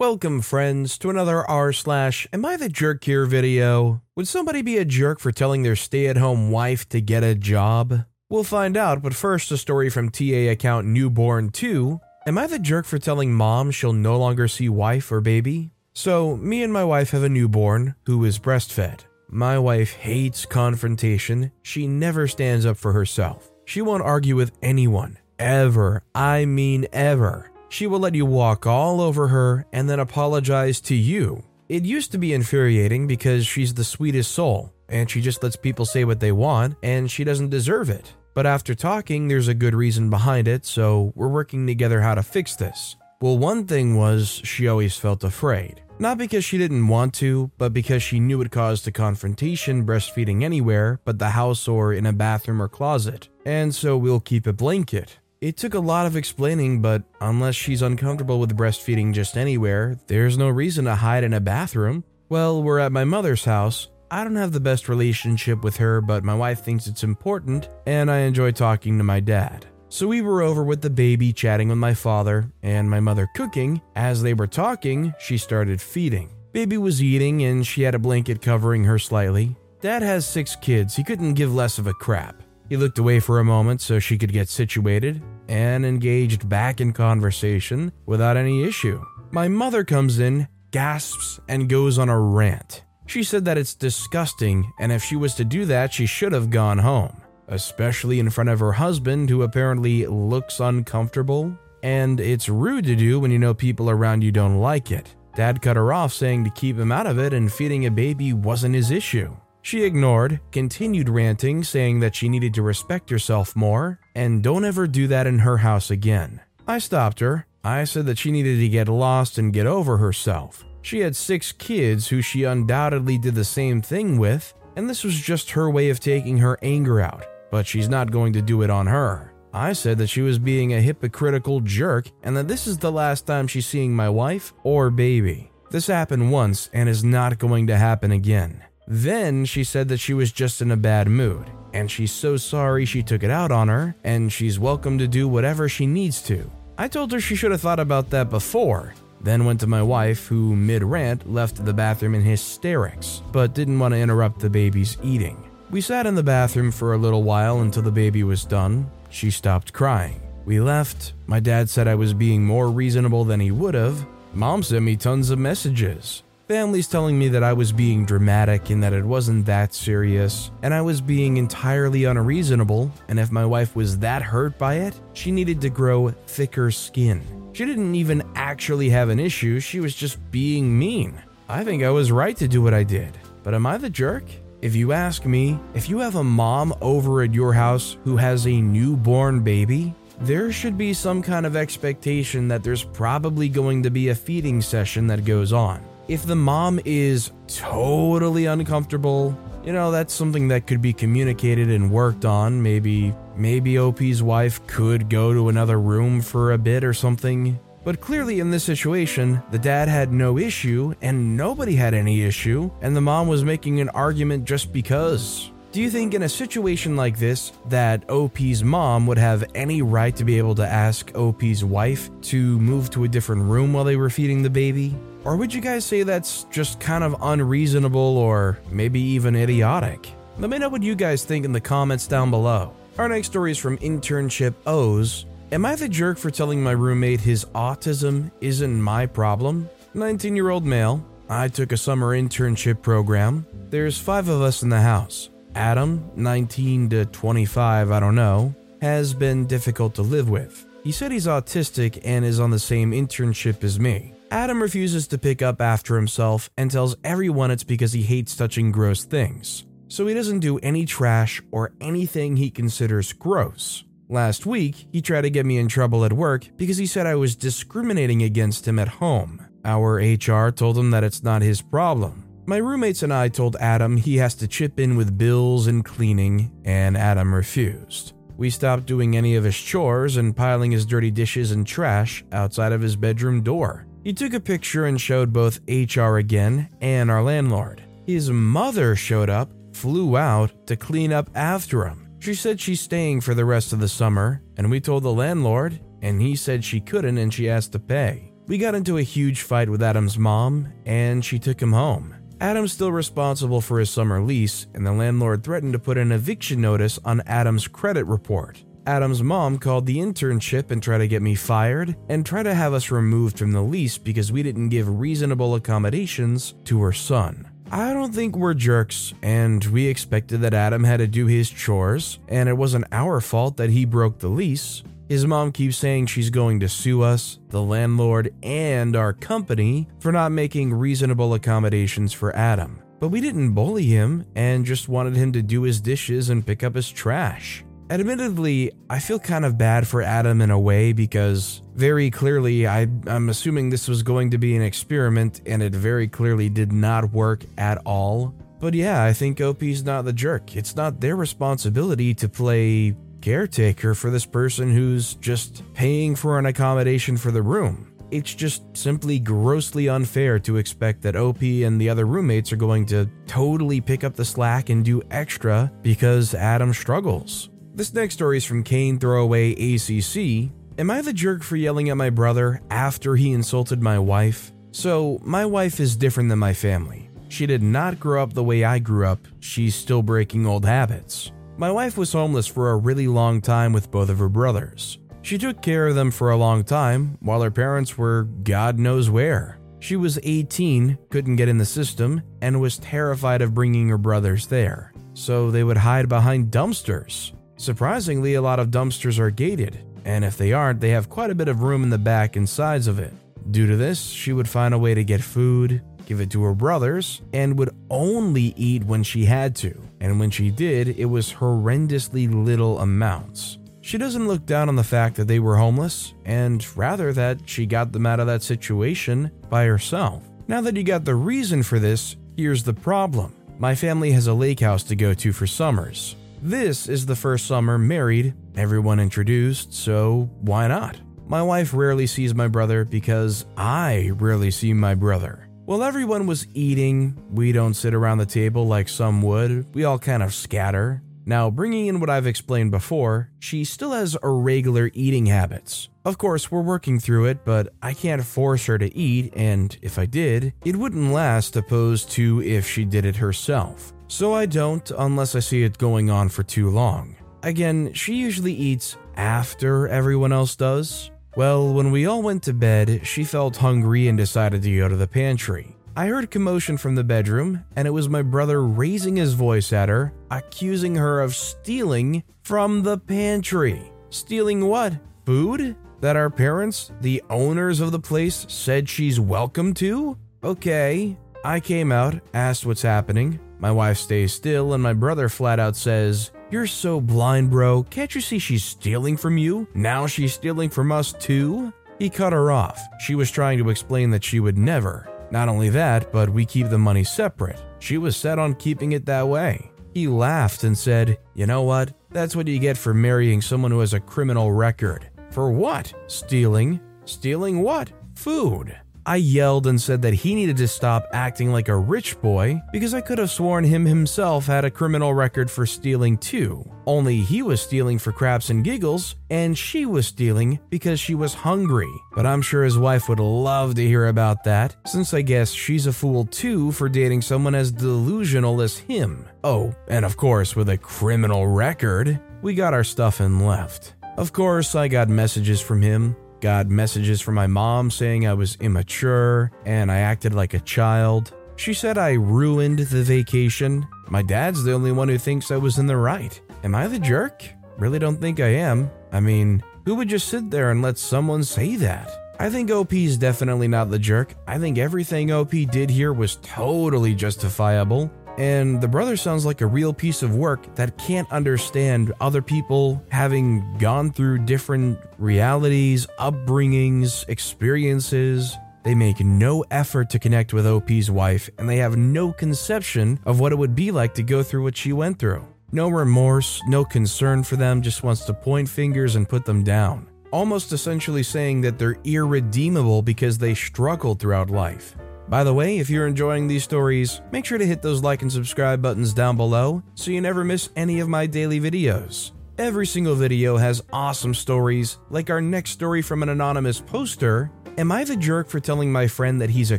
Welcome, friends, to another r slash Am I the Jerk Here video. Would somebody be a jerk for telling their stay at home wife to get a job? We'll find out, but first, a story from TA account Newborn 2. Am I the jerk for telling mom she'll no longer see wife or baby? So, me and my wife have a newborn who is breastfed. My wife hates confrontation. She never stands up for herself. She won't argue with anyone, ever. I mean, ever. She will let you walk all over her and then apologize to you. It used to be infuriating because she's the sweetest soul and she just lets people say what they want and she doesn't deserve it. But after talking, there's a good reason behind it, so we're working together how to fix this. Well, one thing was she always felt afraid. Not because she didn't want to, but because she knew it caused a confrontation breastfeeding anywhere but the house or in a bathroom or closet. And so we'll keep a blanket. It took a lot of explaining, but unless she's uncomfortable with breastfeeding just anywhere, there's no reason to hide in a bathroom. Well, we're at my mother's house. I don't have the best relationship with her, but my wife thinks it's important, and I enjoy talking to my dad. So we were over with the baby chatting with my father and my mother cooking. As they were talking, she started feeding. Baby was eating and she had a blanket covering her slightly. Dad has six kids, he couldn't give less of a crap. He looked away for a moment so she could get situated and engaged back in conversation without any issue. My mother comes in, gasps, and goes on a rant. She said that it's disgusting, and if she was to do that, she should have gone home, especially in front of her husband, who apparently looks uncomfortable. And it's rude to do when you know people around you don't like it. Dad cut her off, saying to keep him out of it, and feeding a baby wasn't his issue. She ignored, continued ranting, saying that she needed to respect herself more and don't ever do that in her house again. I stopped her. I said that she needed to get lost and get over herself. She had six kids who she undoubtedly did the same thing with, and this was just her way of taking her anger out, but she's not going to do it on her. I said that she was being a hypocritical jerk and that this is the last time she's seeing my wife or baby. This happened once and is not going to happen again. Then she said that she was just in a bad mood, and she's so sorry she took it out on her, and she's welcome to do whatever she needs to. I told her she should have thought about that before, then went to my wife, who mid rant left the bathroom in hysterics, but didn't want to interrupt the baby's eating. We sat in the bathroom for a little while until the baby was done. She stopped crying. We left. My dad said I was being more reasonable than he would have. Mom sent me tons of messages. Families telling me that I was being dramatic and that it wasn't that serious, and I was being entirely unreasonable, and if my wife was that hurt by it, she needed to grow thicker skin. She didn't even actually have an issue, she was just being mean. I think I was right to do what I did, but am I the jerk? If you ask me, if you have a mom over at your house who has a newborn baby, there should be some kind of expectation that there's probably going to be a feeding session that goes on. If the mom is totally uncomfortable, you know, that's something that could be communicated and worked on. Maybe maybe OP's wife could go to another room for a bit or something. But clearly in this situation, the dad had no issue and nobody had any issue, and the mom was making an argument just because. Do you think in a situation like this that OP's mom would have any right to be able to ask OP's wife to move to a different room while they were feeding the baby? Or would you guys say that's just kind of unreasonable or maybe even idiotic? Let me know what you guys think in the comments down below. Our next story is from Internship O's. Am I the jerk for telling my roommate his autism isn't my problem? 19 year old male. I took a summer internship program. There's five of us in the house. Adam, 19 to 25, I don't know, has been difficult to live with. He said he's autistic and is on the same internship as me. Adam refuses to pick up after himself and tells everyone it's because he hates touching gross things. So he doesn't do any trash or anything he considers gross. Last week, he tried to get me in trouble at work because he said I was discriminating against him at home. Our HR told him that it's not his problem. My roommates and I told Adam he has to chip in with bills and cleaning, and Adam refused. We stopped doing any of his chores and piling his dirty dishes and trash outside of his bedroom door. He took a picture and showed both HR again and our landlord. His mother showed up, flew out to clean up after him. She said she's staying for the rest of the summer, and we told the landlord, and he said she couldn't and she asked to pay. We got into a huge fight with Adam's mom, and she took him home. Adam's still responsible for his summer lease, and the landlord threatened to put an eviction notice on Adam's credit report. Adam's mom called the internship and tried to get me fired and try to have us removed from the lease because we didn't give reasonable accommodations to her son. I don't think we're jerks, and we expected that Adam had to do his chores, and it wasn't our fault that he broke the lease. His mom keeps saying she's going to sue us, the landlord, and our company for not making reasonable accommodations for Adam. But we didn't bully him and just wanted him to do his dishes and pick up his trash. Admittedly, I feel kind of bad for Adam in a way because very clearly I, am assuming this was going to be an experiment and it very clearly did not work at all. But yeah, I think OP's not the jerk. It's not their responsibility to play caretaker for this person who's just paying for an accommodation for the room. It's just simply grossly unfair to expect that OP and the other roommates are going to totally pick up the slack and do extra because Adam struggles. This next story is from Kane Throwaway ACC. Am I the jerk for yelling at my brother after he insulted my wife? So, my wife is different than my family. She did not grow up the way I grew up, she's still breaking old habits. My wife was homeless for a really long time with both of her brothers. She took care of them for a long time while her parents were God knows where. She was 18, couldn't get in the system, and was terrified of bringing her brothers there. So they would hide behind dumpsters. Surprisingly, a lot of dumpsters are gated, and if they aren't, they have quite a bit of room in the back and sides of it. Due to this, she would find a way to get food, give it to her brothers, and would only eat when she had to. And when she did, it was horrendously little amounts. She doesn't look down on the fact that they were homeless, and rather that she got them out of that situation by herself. Now that you got the reason for this, here's the problem. My family has a lake house to go to for summers. This is the first summer married, everyone introduced, so why not? My wife rarely sees my brother because I rarely see my brother. While everyone was eating, we don't sit around the table like some would, we all kind of scatter. Now, bringing in what I've explained before, she still has irregular eating habits. Of course, we're working through it, but I can't force her to eat, and if I did, it wouldn't last opposed to if she did it herself so I don't unless I see it going on for too long. Again, she usually eats after everyone else does. Well, when we all went to bed, she felt hungry and decided to go to the pantry. I heard commotion from the bedroom, and it was my brother raising his voice at her, accusing her of stealing from the pantry. Stealing what? Food? That our parents, the owners of the place, said she's welcome to? Okay. I came out, asked what's happening. My wife stays still, and my brother flat out says, You're so blind, bro. Can't you see she's stealing from you? Now she's stealing from us too? He cut her off. She was trying to explain that she would never. Not only that, but we keep the money separate. She was set on keeping it that way. He laughed and said, You know what? That's what you get for marrying someone who has a criminal record. For what? Stealing? Stealing what? Food. I yelled and said that he needed to stop acting like a rich boy because I could have sworn him himself had a criminal record for stealing too. Only he was stealing for craps and giggles, and she was stealing because she was hungry. But I'm sure his wife would love to hear about that, since I guess she's a fool too for dating someone as delusional as him. Oh, and of course, with a criminal record. We got our stuff and left. Of course, I got messages from him Got messages from my mom saying I was immature and I acted like a child. She said I ruined the vacation. My dad's the only one who thinks I was in the right. Am I the jerk? Really don't think I am. I mean, who would just sit there and let someone say that? I think OP is definitely not the jerk. I think everything OP did here was totally justifiable. And the brother sounds like a real piece of work that can't understand other people having gone through different realities, upbringings, experiences. They make no effort to connect with OP's wife, and they have no conception of what it would be like to go through what she went through. No remorse, no concern for them, just wants to point fingers and put them down. Almost essentially saying that they're irredeemable because they struggled throughout life. By the way, if you're enjoying these stories, make sure to hit those like and subscribe buttons down below so you never miss any of my daily videos. Every single video has awesome stories, like our next story from an anonymous poster. Am I the jerk for telling my friend that he's a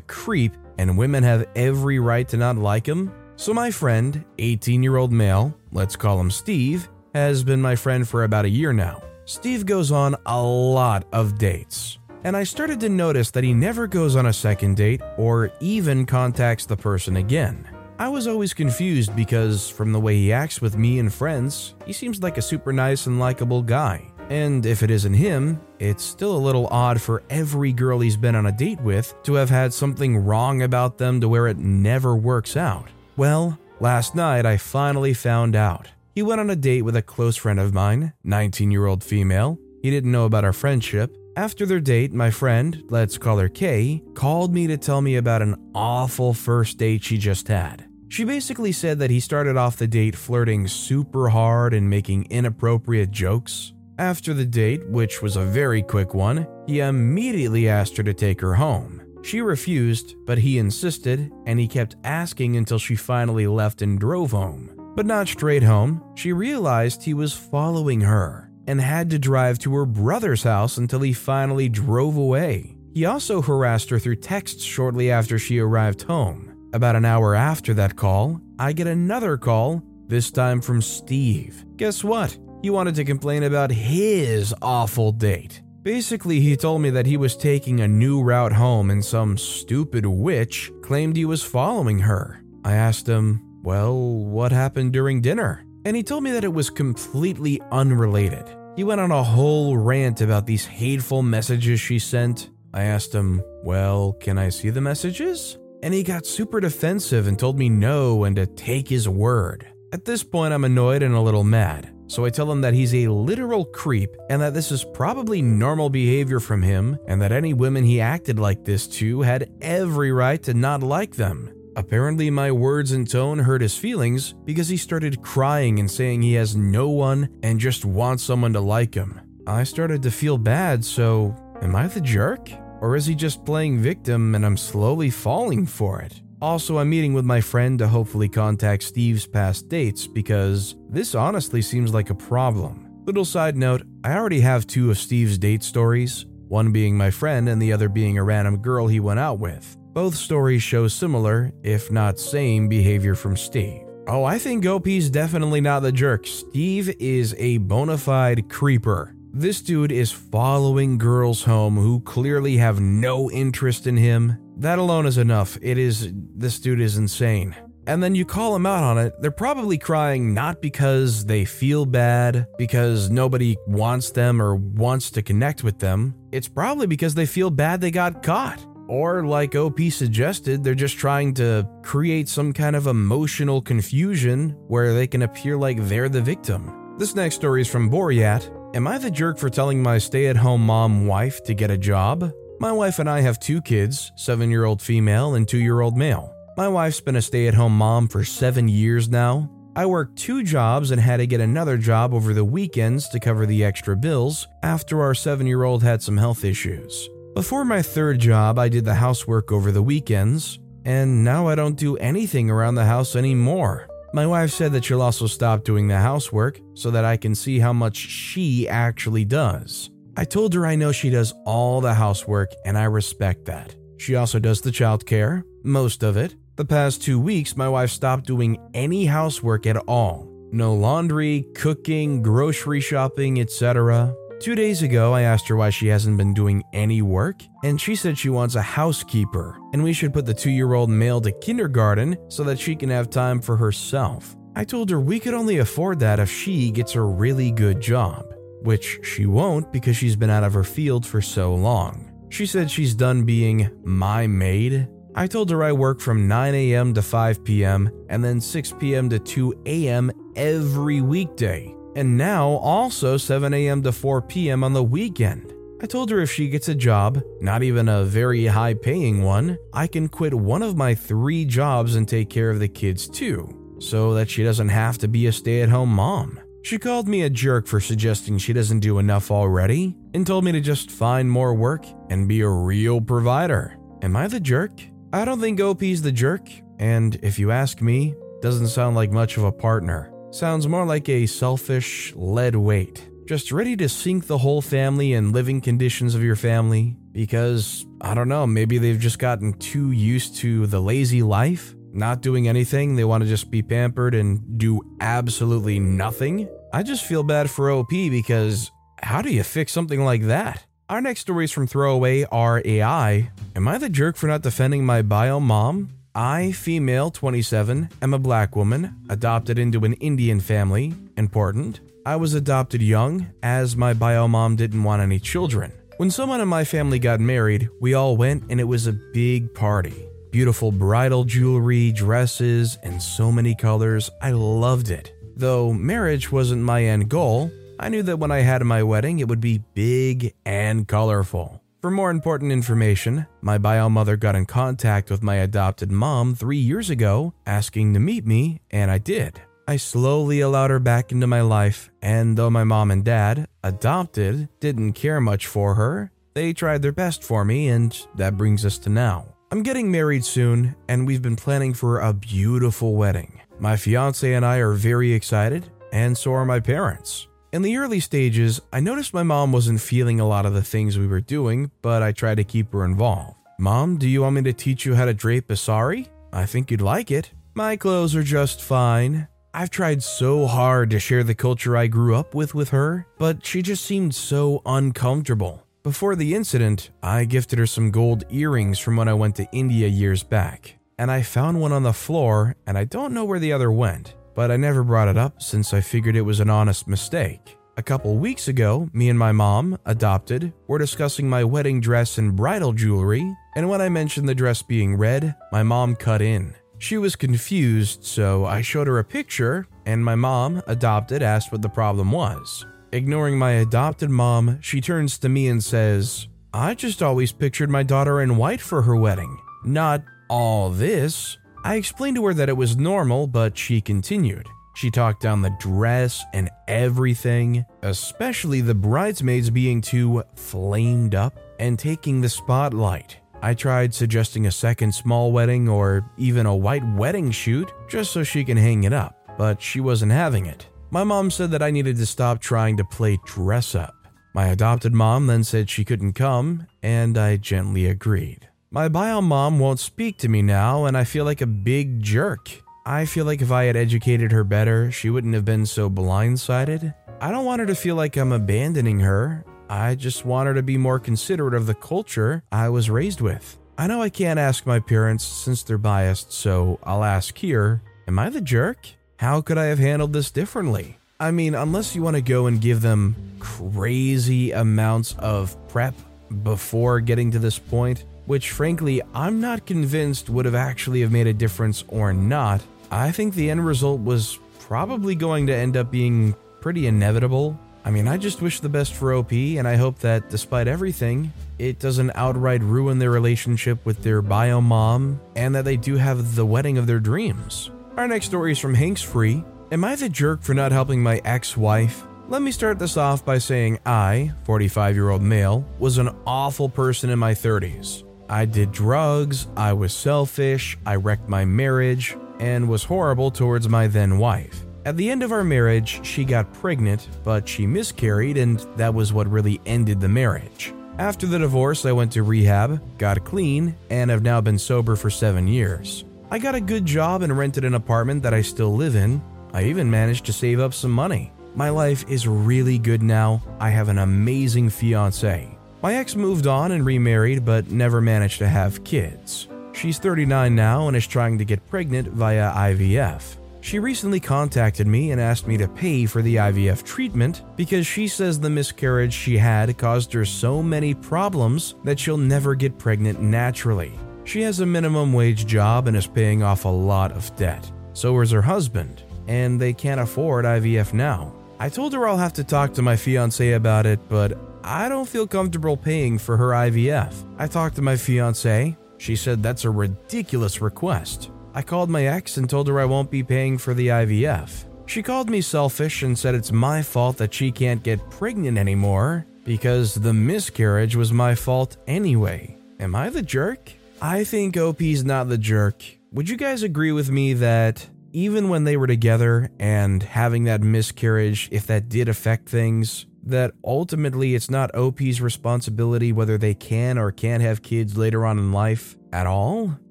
creep and women have every right to not like him? So, my friend, 18 year old male, let's call him Steve, has been my friend for about a year now. Steve goes on a lot of dates and I started to notice that he never goes on a second date or even contacts the person again. I was always confused because, from the way he acts with me and friends, he seems like a super nice and likable guy. And if it isn't him, it's still a little odd for every girl he's been on a date with to have had something wrong about them to where it never works out. Well, last night I finally found out. He went on a date with a close friend of mine, 19 year old female. He didn't know about our friendship, after their date, my friend, let's call her Kay, called me to tell me about an awful first date she just had. She basically said that he started off the date flirting super hard and making inappropriate jokes. After the date, which was a very quick one, he immediately asked her to take her home. She refused, but he insisted, and he kept asking until she finally left and drove home. But not straight home, she realized he was following her and had to drive to her brother's house until he finally drove away. He also harassed her through texts shortly after she arrived home. About an hour after that call, I get another call, this time from Steve. Guess what? He wanted to complain about his awful date. Basically, he told me that he was taking a new route home and some stupid witch claimed he was following her. I asked him, Well, what happened during dinner? And he told me that it was completely unrelated. He went on a whole rant about these hateful messages she sent. I asked him, Well, can I see the messages? And he got super defensive and told me no and to take his word. At this point, I'm annoyed and a little mad, so I tell him that he's a literal creep and that this is probably normal behavior from him, and that any women he acted like this to had every right to not like them. Apparently, my words and tone hurt his feelings because he started crying and saying he has no one and just wants someone to like him. I started to feel bad, so am I the jerk? Or is he just playing victim and I'm slowly falling for it? Also, I'm meeting with my friend to hopefully contact Steve's past dates because this honestly seems like a problem. Little side note I already have two of Steve's date stories, one being my friend and the other being a random girl he went out with. Both stories show similar, if not same, behavior from Steve. Oh, I think OP's definitely not the jerk. Steve is a bona fide creeper. This dude is following girls home who clearly have no interest in him. That alone is enough. It is, this dude is insane. And then you call them out on it, they're probably crying not because they feel bad, because nobody wants them or wants to connect with them. It's probably because they feel bad they got caught. Or, like OP suggested, they're just trying to create some kind of emotional confusion where they can appear like they're the victim. This next story is from Boryat. Am I the jerk for telling my stay at home mom wife to get a job? My wife and I have two kids, seven year old female and two year old male. My wife's been a stay at home mom for seven years now. I worked two jobs and had to get another job over the weekends to cover the extra bills after our seven year old had some health issues. Before my third job, I did the housework over the weekends, and now I don't do anything around the house anymore. My wife said that she'll also stop doing the housework so that I can see how much she actually does. I told her I know she does all the housework and I respect that. She also does the childcare, most of it. The past two weeks, my wife stopped doing any housework at all. No laundry, cooking, grocery shopping, etc. Two days ago, I asked her why she hasn't been doing any work, and she said she wants a housekeeper, and we should put the two year old male to kindergarten so that she can have time for herself. I told her we could only afford that if she gets a really good job, which she won't because she's been out of her field for so long. She said she's done being my maid. I told her I work from 9 a.m. to 5 p.m. and then 6 p.m. to 2 a.m. every weekday, and now also 7 a.m. to 4 p.m. on the weekend. I told her if she gets a job, not even a very high paying one, I can quit one of my three jobs and take care of the kids too, so that she doesn't have to be a stay at home mom. She called me a jerk for suggesting she doesn't do enough already and told me to just find more work and be a real provider. Am I the jerk? I don't think OP's the jerk, and if you ask me, doesn't sound like much of a partner. Sounds more like a selfish lead weight just ready to sink the whole family and living conditions of your family because, I don't know, maybe they've just gotten too used to the lazy life, not doing anything. They want to just be pampered and do absolutely nothing. I just feel bad for OP because how do you fix something like that? Our next stories from Throwaway are AI. Am I the jerk for not defending my bio mom? I, female, 27, am a black woman, adopted into an Indian family. Important. I was adopted young, as my bio mom didn't want any children. When someone in my family got married, we all went and it was a big party. Beautiful bridal jewelry, dresses, and so many colors. I loved it. Though marriage wasn't my end goal, I knew that when I had my wedding, it would be big and colorful. For more important information, my bio mother got in contact with my adopted mom three years ago, asking to meet me, and I did. I slowly allowed her back into my life, and though my mom and dad, adopted, didn't care much for her, they tried their best for me, and that brings us to now. I'm getting married soon, and we've been planning for a beautiful wedding. My fiance and I are very excited, and so are my parents. In the early stages, I noticed my mom wasn't feeling a lot of the things we were doing, but I tried to keep her involved. Mom, do you want me to teach you how to drape a sari? I think you'd like it. My clothes are just fine. I've tried so hard to share the culture I grew up with with her, but she just seemed so uncomfortable. Before the incident, I gifted her some gold earrings from when I went to India years back, and I found one on the floor, and I don't know where the other went, but I never brought it up since I figured it was an honest mistake. A couple weeks ago, me and my mom, adopted, were discussing my wedding dress and bridal jewelry, and when I mentioned the dress being red, my mom cut in. She was confused, so I showed her a picture, and my mom, adopted, asked what the problem was. Ignoring my adopted mom, she turns to me and says, I just always pictured my daughter in white for her wedding, not all this. I explained to her that it was normal, but she continued. She talked down the dress and everything, especially the bridesmaids being too flamed up and taking the spotlight. I tried suggesting a second small wedding or even a white wedding shoot just so she can hang it up, but she wasn't having it. My mom said that I needed to stop trying to play dress up. My adopted mom then said she couldn't come, and I gently agreed. My bio mom won't speak to me now, and I feel like a big jerk. I feel like if I had educated her better, she wouldn't have been so blindsided. I don't want her to feel like I'm abandoning her, I just want her to be more considerate of the culture I was raised with. I know I can't ask my parents since they're biased, so I'll ask here Am I the jerk? How could I have handled this differently? I mean, unless you want to go and give them crazy amounts of prep before getting to this point, which frankly I'm not convinced would have actually have made a difference or not. I think the end result was probably going to end up being pretty inevitable I mean, I just wish the best for OP, and I hope that despite everything, it doesn't outright ruin their relationship with their bio mom, and that they do have the wedding of their dreams. Our next story is from Hank's Free. Am I the jerk for not helping my ex wife? Let me start this off by saying I, 45 year old male, was an awful person in my 30s. I did drugs, I was selfish, I wrecked my marriage, and was horrible towards my then wife. At the end of our marriage, she got pregnant, but she miscarried, and that was what really ended the marriage. After the divorce, I went to rehab, got clean, and have now been sober for seven years. I got a good job and rented an apartment that I still live in. I even managed to save up some money. My life is really good now. I have an amazing fiance. My ex moved on and remarried, but never managed to have kids. She's 39 now and is trying to get pregnant via IVF. She recently contacted me and asked me to pay for the IVF treatment because she says the miscarriage she had caused her so many problems that she'll never get pregnant naturally. She has a minimum wage job and is paying off a lot of debt. So is her husband, and they can't afford IVF now. I told her I'll have to talk to my fiance about it, but I don't feel comfortable paying for her IVF. I talked to my fiance. She said that's a ridiculous request. I called my ex and told her I won't be paying for the IVF. She called me selfish and said it's my fault that she can't get pregnant anymore because the miscarriage was my fault anyway. Am I the jerk? I think OP's not the jerk. Would you guys agree with me that even when they were together and having that miscarriage, if that did affect things, that ultimately it's not OP's responsibility whether they can or can't have kids later on in life at all?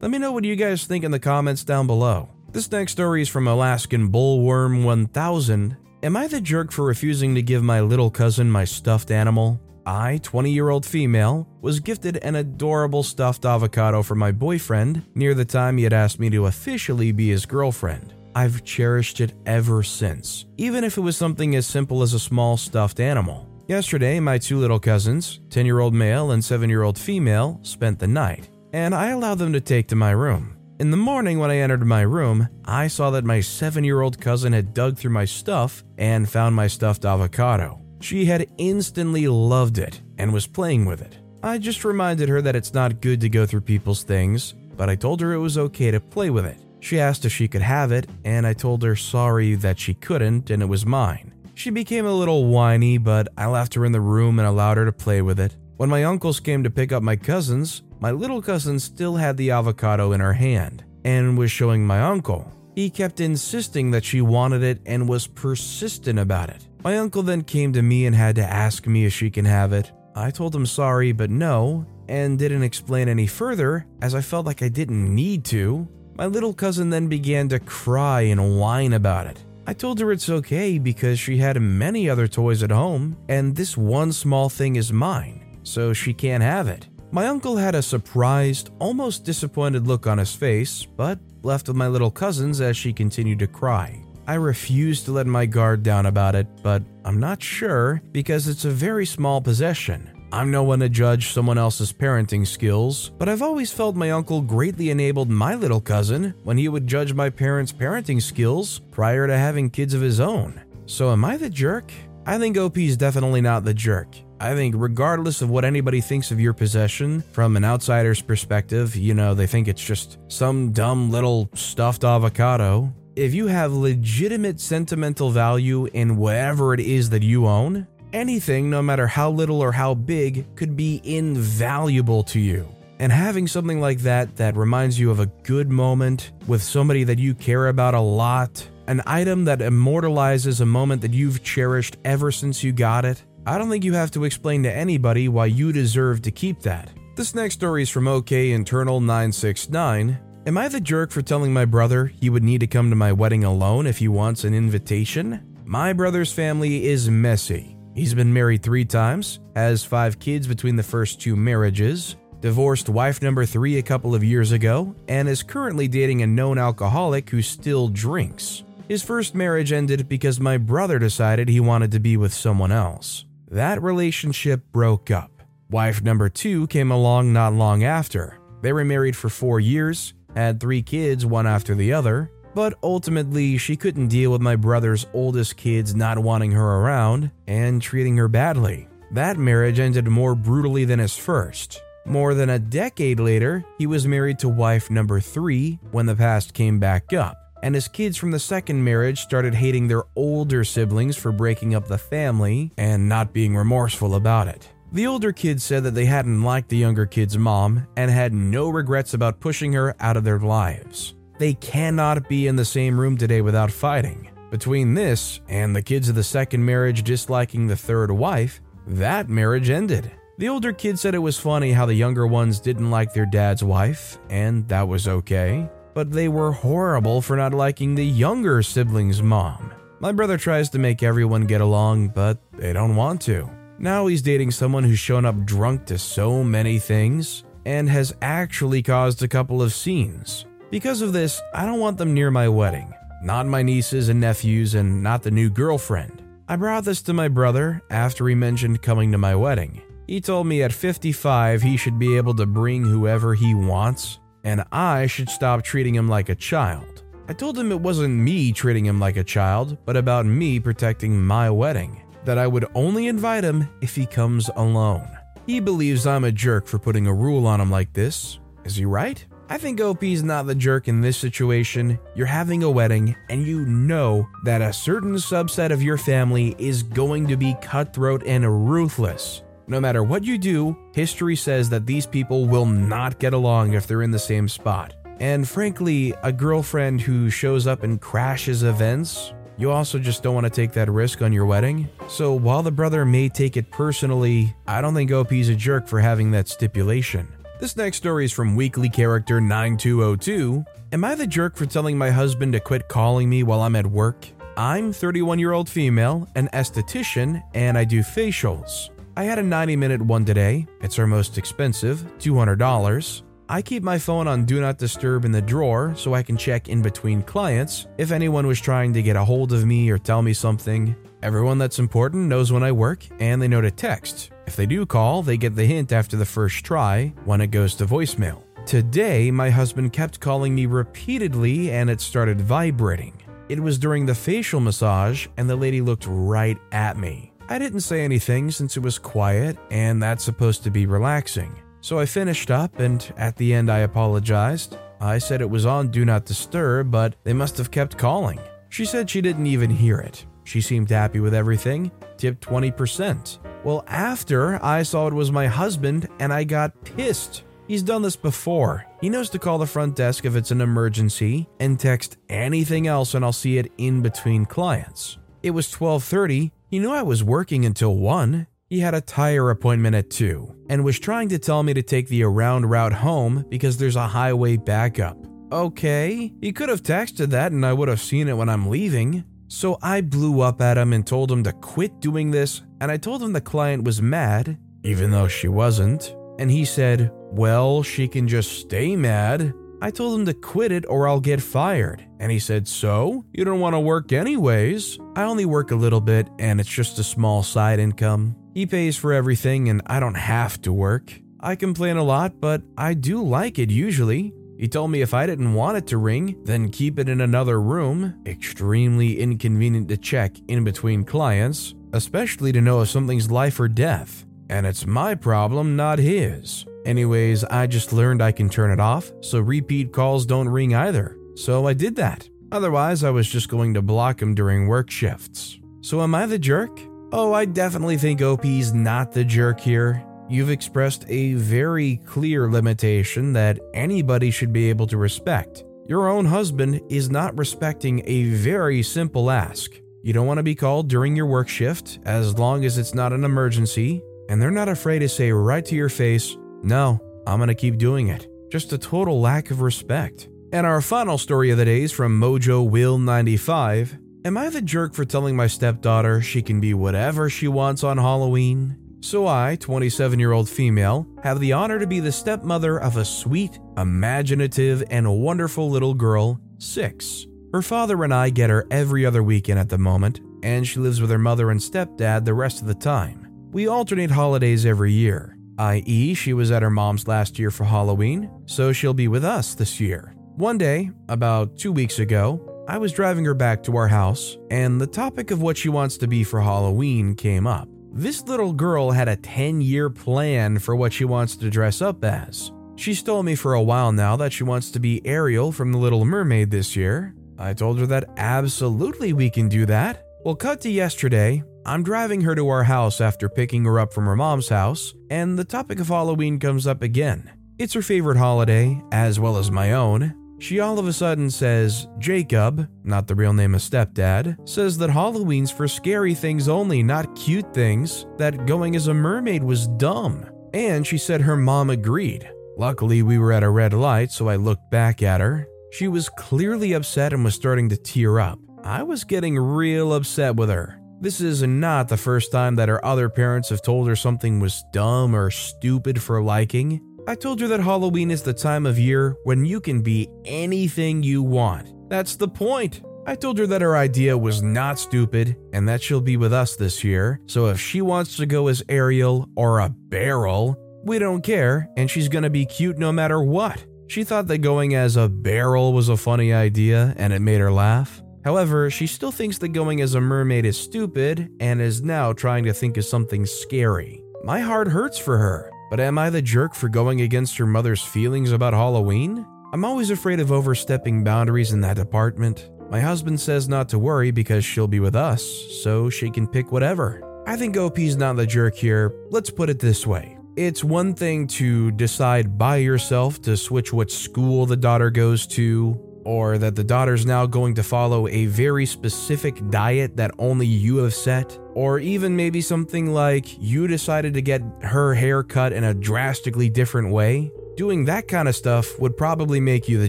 Let me know what you guys think in the comments down below. This next story is from Alaskan Bullworm 1000. Am I the jerk for refusing to give my little cousin my stuffed animal? I, 20 year old female, was gifted an adorable stuffed avocado from my boyfriend near the time he had asked me to officially be his girlfriend. I've cherished it ever since, even if it was something as simple as a small stuffed animal. Yesterday, my two little cousins, 10 year old male and 7 year old female, spent the night, and I allowed them to take to my room. In the morning, when I entered my room, I saw that my 7 year old cousin had dug through my stuff and found my stuffed avocado. She had instantly loved it and was playing with it. I just reminded her that it's not good to go through people's things, but I told her it was okay to play with it. She asked if she could have it, and I told her sorry that she couldn't and it was mine. She became a little whiny, but I left her in the room and allowed her to play with it. When my uncles came to pick up my cousins, my little cousin still had the avocado in her hand and was showing my uncle. He kept insisting that she wanted it and was persistent about it. My uncle then came to me and had to ask me if she can have it. I told him sorry, but no, and didn't explain any further as I felt like I didn't need to. My little cousin then began to cry and whine about it. I told her it's okay because she had many other toys at home, and this one small thing is mine, so she can't have it. My uncle had a surprised, almost disappointed look on his face, but left with my little cousins as she continued to cry. I refused to let my guard down about it, but I'm not sure because it's a very small possession. I'm no one to judge someone else's parenting skills, but I've always felt my uncle greatly enabled my little cousin when he would judge my parents' parenting skills prior to having kids of his own. So, am I the jerk? I think OP is definitely not the jerk. I think, regardless of what anybody thinks of your possession, from an outsider's perspective, you know, they think it's just some dumb little stuffed avocado. If you have legitimate sentimental value in whatever it is that you own, Anything, no matter how little or how big, could be invaluable to you. And having something like that that reminds you of a good moment with somebody that you care about a lot, an item that immortalizes a moment that you've cherished ever since you got it, I don't think you have to explain to anybody why you deserve to keep that. This next story is from OK Internal 969. Am I the jerk for telling my brother he would need to come to my wedding alone if he wants an invitation? My brother's family is messy He's been married three times, has five kids between the first two marriages, divorced wife number three a couple of years ago, and is currently dating a known alcoholic who still drinks. His first marriage ended because my brother decided he wanted to be with someone else. That relationship broke up. Wife number two came along not long after. They were married for four years, had three kids, one after the other, but ultimately, she couldn't deal with my brother's oldest kids not wanting her around and treating her badly. That marriage ended more brutally than his first. More than a decade later, he was married to wife number three when the past came back up, and his kids from the second marriage started hating their older siblings for breaking up the family and not being remorseful about it. The older kids said that they hadn't liked the younger kid's mom and had no regrets about pushing her out of their lives. They cannot be in the same room today without fighting. Between this and the kids of the second marriage disliking the third wife, that marriage ended. The older kids said it was funny how the younger ones didn't like their dad's wife, and that was okay, but they were horrible for not liking the younger sibling's mom. My brother tries to make everyone get along, but they don't want to. Now he's dating someone who's shown up drunk to so many things and has actually caused a couple of scenes. Because of this, I don't want them near my wedding. Not my nieces and nephews, and not the new girlfriend. I brought this to my brother after he mentioned coming to my wedding. He told me at 55 he should be able to bring whoever he wants, and I should stop treating him like a child. I told him it wasn't me treating him like a child, but about me protecting my wedding, that I would only invite him if he comes alone. He believes I'm a jerk for putting a rule on him like this. Is he right? I think OP's not the jerk in this situation. You're having a wedding, and you know that a certain subset of your family is going to be cutthroat and ruthless. No matter what you do, history says that these people will not get along if they're in the same spot. And frankly, a girlfriend who shows up and crashes events, you also just don't want to take that risk on your wedding. So while the brother may take it personally, I don't think OP's a jerk for having that stipulation. This next story is from Weekly Character 9202. Am I the jerk for telling my husband to quit calling me while I'm at work? I'm 31 year old female, an esthetician, and I do facials. I had a 90 minute one today. It's our most expensive, $200. I keep my phone on Do Not Disturb in the drawer so I can check in between clients if anyone was trying to get a hold of me or tell me something. Everyone that's important knows when I work and they know to text. If they do call, they get the hint after the first try when it goes to voicemail. Today, my husband kept calling me repeatedly and it started vibrating. It was during the facial massage and the lady looked right at me. I didn't say anything since it was quiet and that's supposed to be relaxing. So I finished up, and at the end, I apologized. I said it was on Do Not Disturb, but they must have kept calling. She said she didn't even hear it. She seemed happy with everything, tipped 20%. Well, after I saw it was my husband, and I got pissed. He's done this before. He knows to call the front desk if it's an emergency and text anything else and I'll see it in between clients. It was 12:30. He knew I was working until 1. He had a tire appointment at 2 and was trying to tell me to take the around route home because there's a highway backup. Okay, he could have texted that and I would have seen it when I'm leaving. So I blew up at him and told him to quit doing this, and I told him the client was mad, even though she wasn't. And he said, Well, she can just stay mad. I told him to quit it or I'll get fired. And he said, So? You don't want to work anyways? I only work a little bit and it's just a small side income. He pays for everything and I don't have to work. I complain a lot, but I do like it usually. He told me if I didn't want it to ring, then keep it in another room. Extremely inconvenient to check in between clients, especially to know if something's life or death. And it's my problem, not his. Anyways, I just learned I can turn it off, so repeat calls don't ring either. So I did that. Otherwise, I was just going to block him during work shifts. So am I the jerk? Oh, I definitely think OP's not the jerk here. You've expressed a very clear limitation that anybody should be able to respect. Your own husband is not respecting a very simple ask. You don't want to be called during your work shift as long as it's not an emergency, and they're not afraid to say right to your face, No, I'm going to keep doing it. Just a total lack of respect. And our final story of the day is from Mojo Will 95. Am I the jerk for telling my stepdaughter she can be whatever she wants on Halloween? So I, 27 year old female, have the honor to be the stepmother of a sweet, imaginative, and wonderful little girl, 6. Her father and I get her every other weekend at the moment, and she lives with her mother and stepdad the rest of the time. We alternate holidays every year, i.e., she was at her mom's last year for Halloween, so she'll be with us this year. One day, about two weeks ago, I was driving her back to our house, and the topic of what she wants to be for Halloween came up. This little girl had a 10 year plan for what she wants to dress up as. She's told me for a while now that she wants to be Ariel from The Little Mermaid this year. I told her that absolutely we can do that. Well, cut to yesterday. I'm driving her to our house after picking her up from her mom's house, and the topic of Halloween comes up again. It's her favorite holiday, as well as my own, she all of a sudden says, Jacob, not the real name of stepdad, says that Halloween's for scary things only, not cute things, that going as a mermaid was dumb. And she said her mom agreed. Luckily, we were at a red light, so I looked back at her. She was clearly upset and was starting to tear up. I was getting real upset with her. This is not the first time that her other parents have told her something was dumb or stupid for liking. I told her that Halloween is the time of year when you can be anything you want. That's the point. I told her that her idea was not stupid and that she'll be with us this year, so if she wants to go as Ariel or a barrel, we don't care, and she's gonna be cute no matter what. She thought that going as a barrel was a funny idea and it made her laugh. However, she still thinks that going as a mermaid is stupid and is now trying to think of something scary. My heart hurts for her, but am I the jerk for going against her mother's feelings about Halloween? I'm always afraid of overstepping boundaries in that department. My husband says not to worry because she'll be with us, so she can pick whatever. I think OP's not the jerk here. Let's put it this way. It's one thing to decide by yourself to switch what school the daughter goes to, or that the daughter's now going to follow a very specific diet that only you have set, or even maybe something like you decided to get her hair cut in a drastically different way. Doing that kind of stuff would probably make you the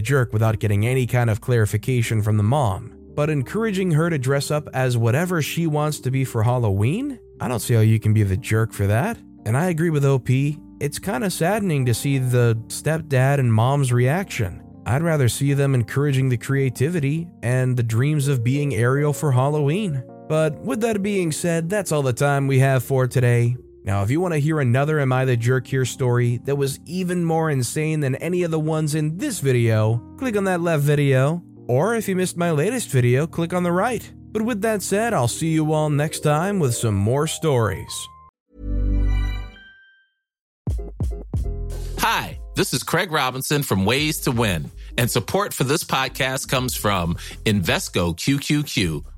jerk without getting any kind of clarification from the mom. But encouraging her to dress up as whatever she wants to be for Halloween? I don't see how you can be the jerk for that. And I agree with OP. It's kind of saddening to see the stepdad and mom's reaction. I'd rather see them encouraging the creativity and the dreams of being Ariel for Halloween. But with that being said, that's all the time we have for today. Now, if you want to hear another Am I the Jerk Here story that was even more insane than any of the ones in this video, click on that left video. Or if you missed my latest video, click on the right. But with that said, I'll see you all next time with some more stories. Hi, this is Craig Robinson from Ways to Win, and support for this podcast comes from Invesco QQQ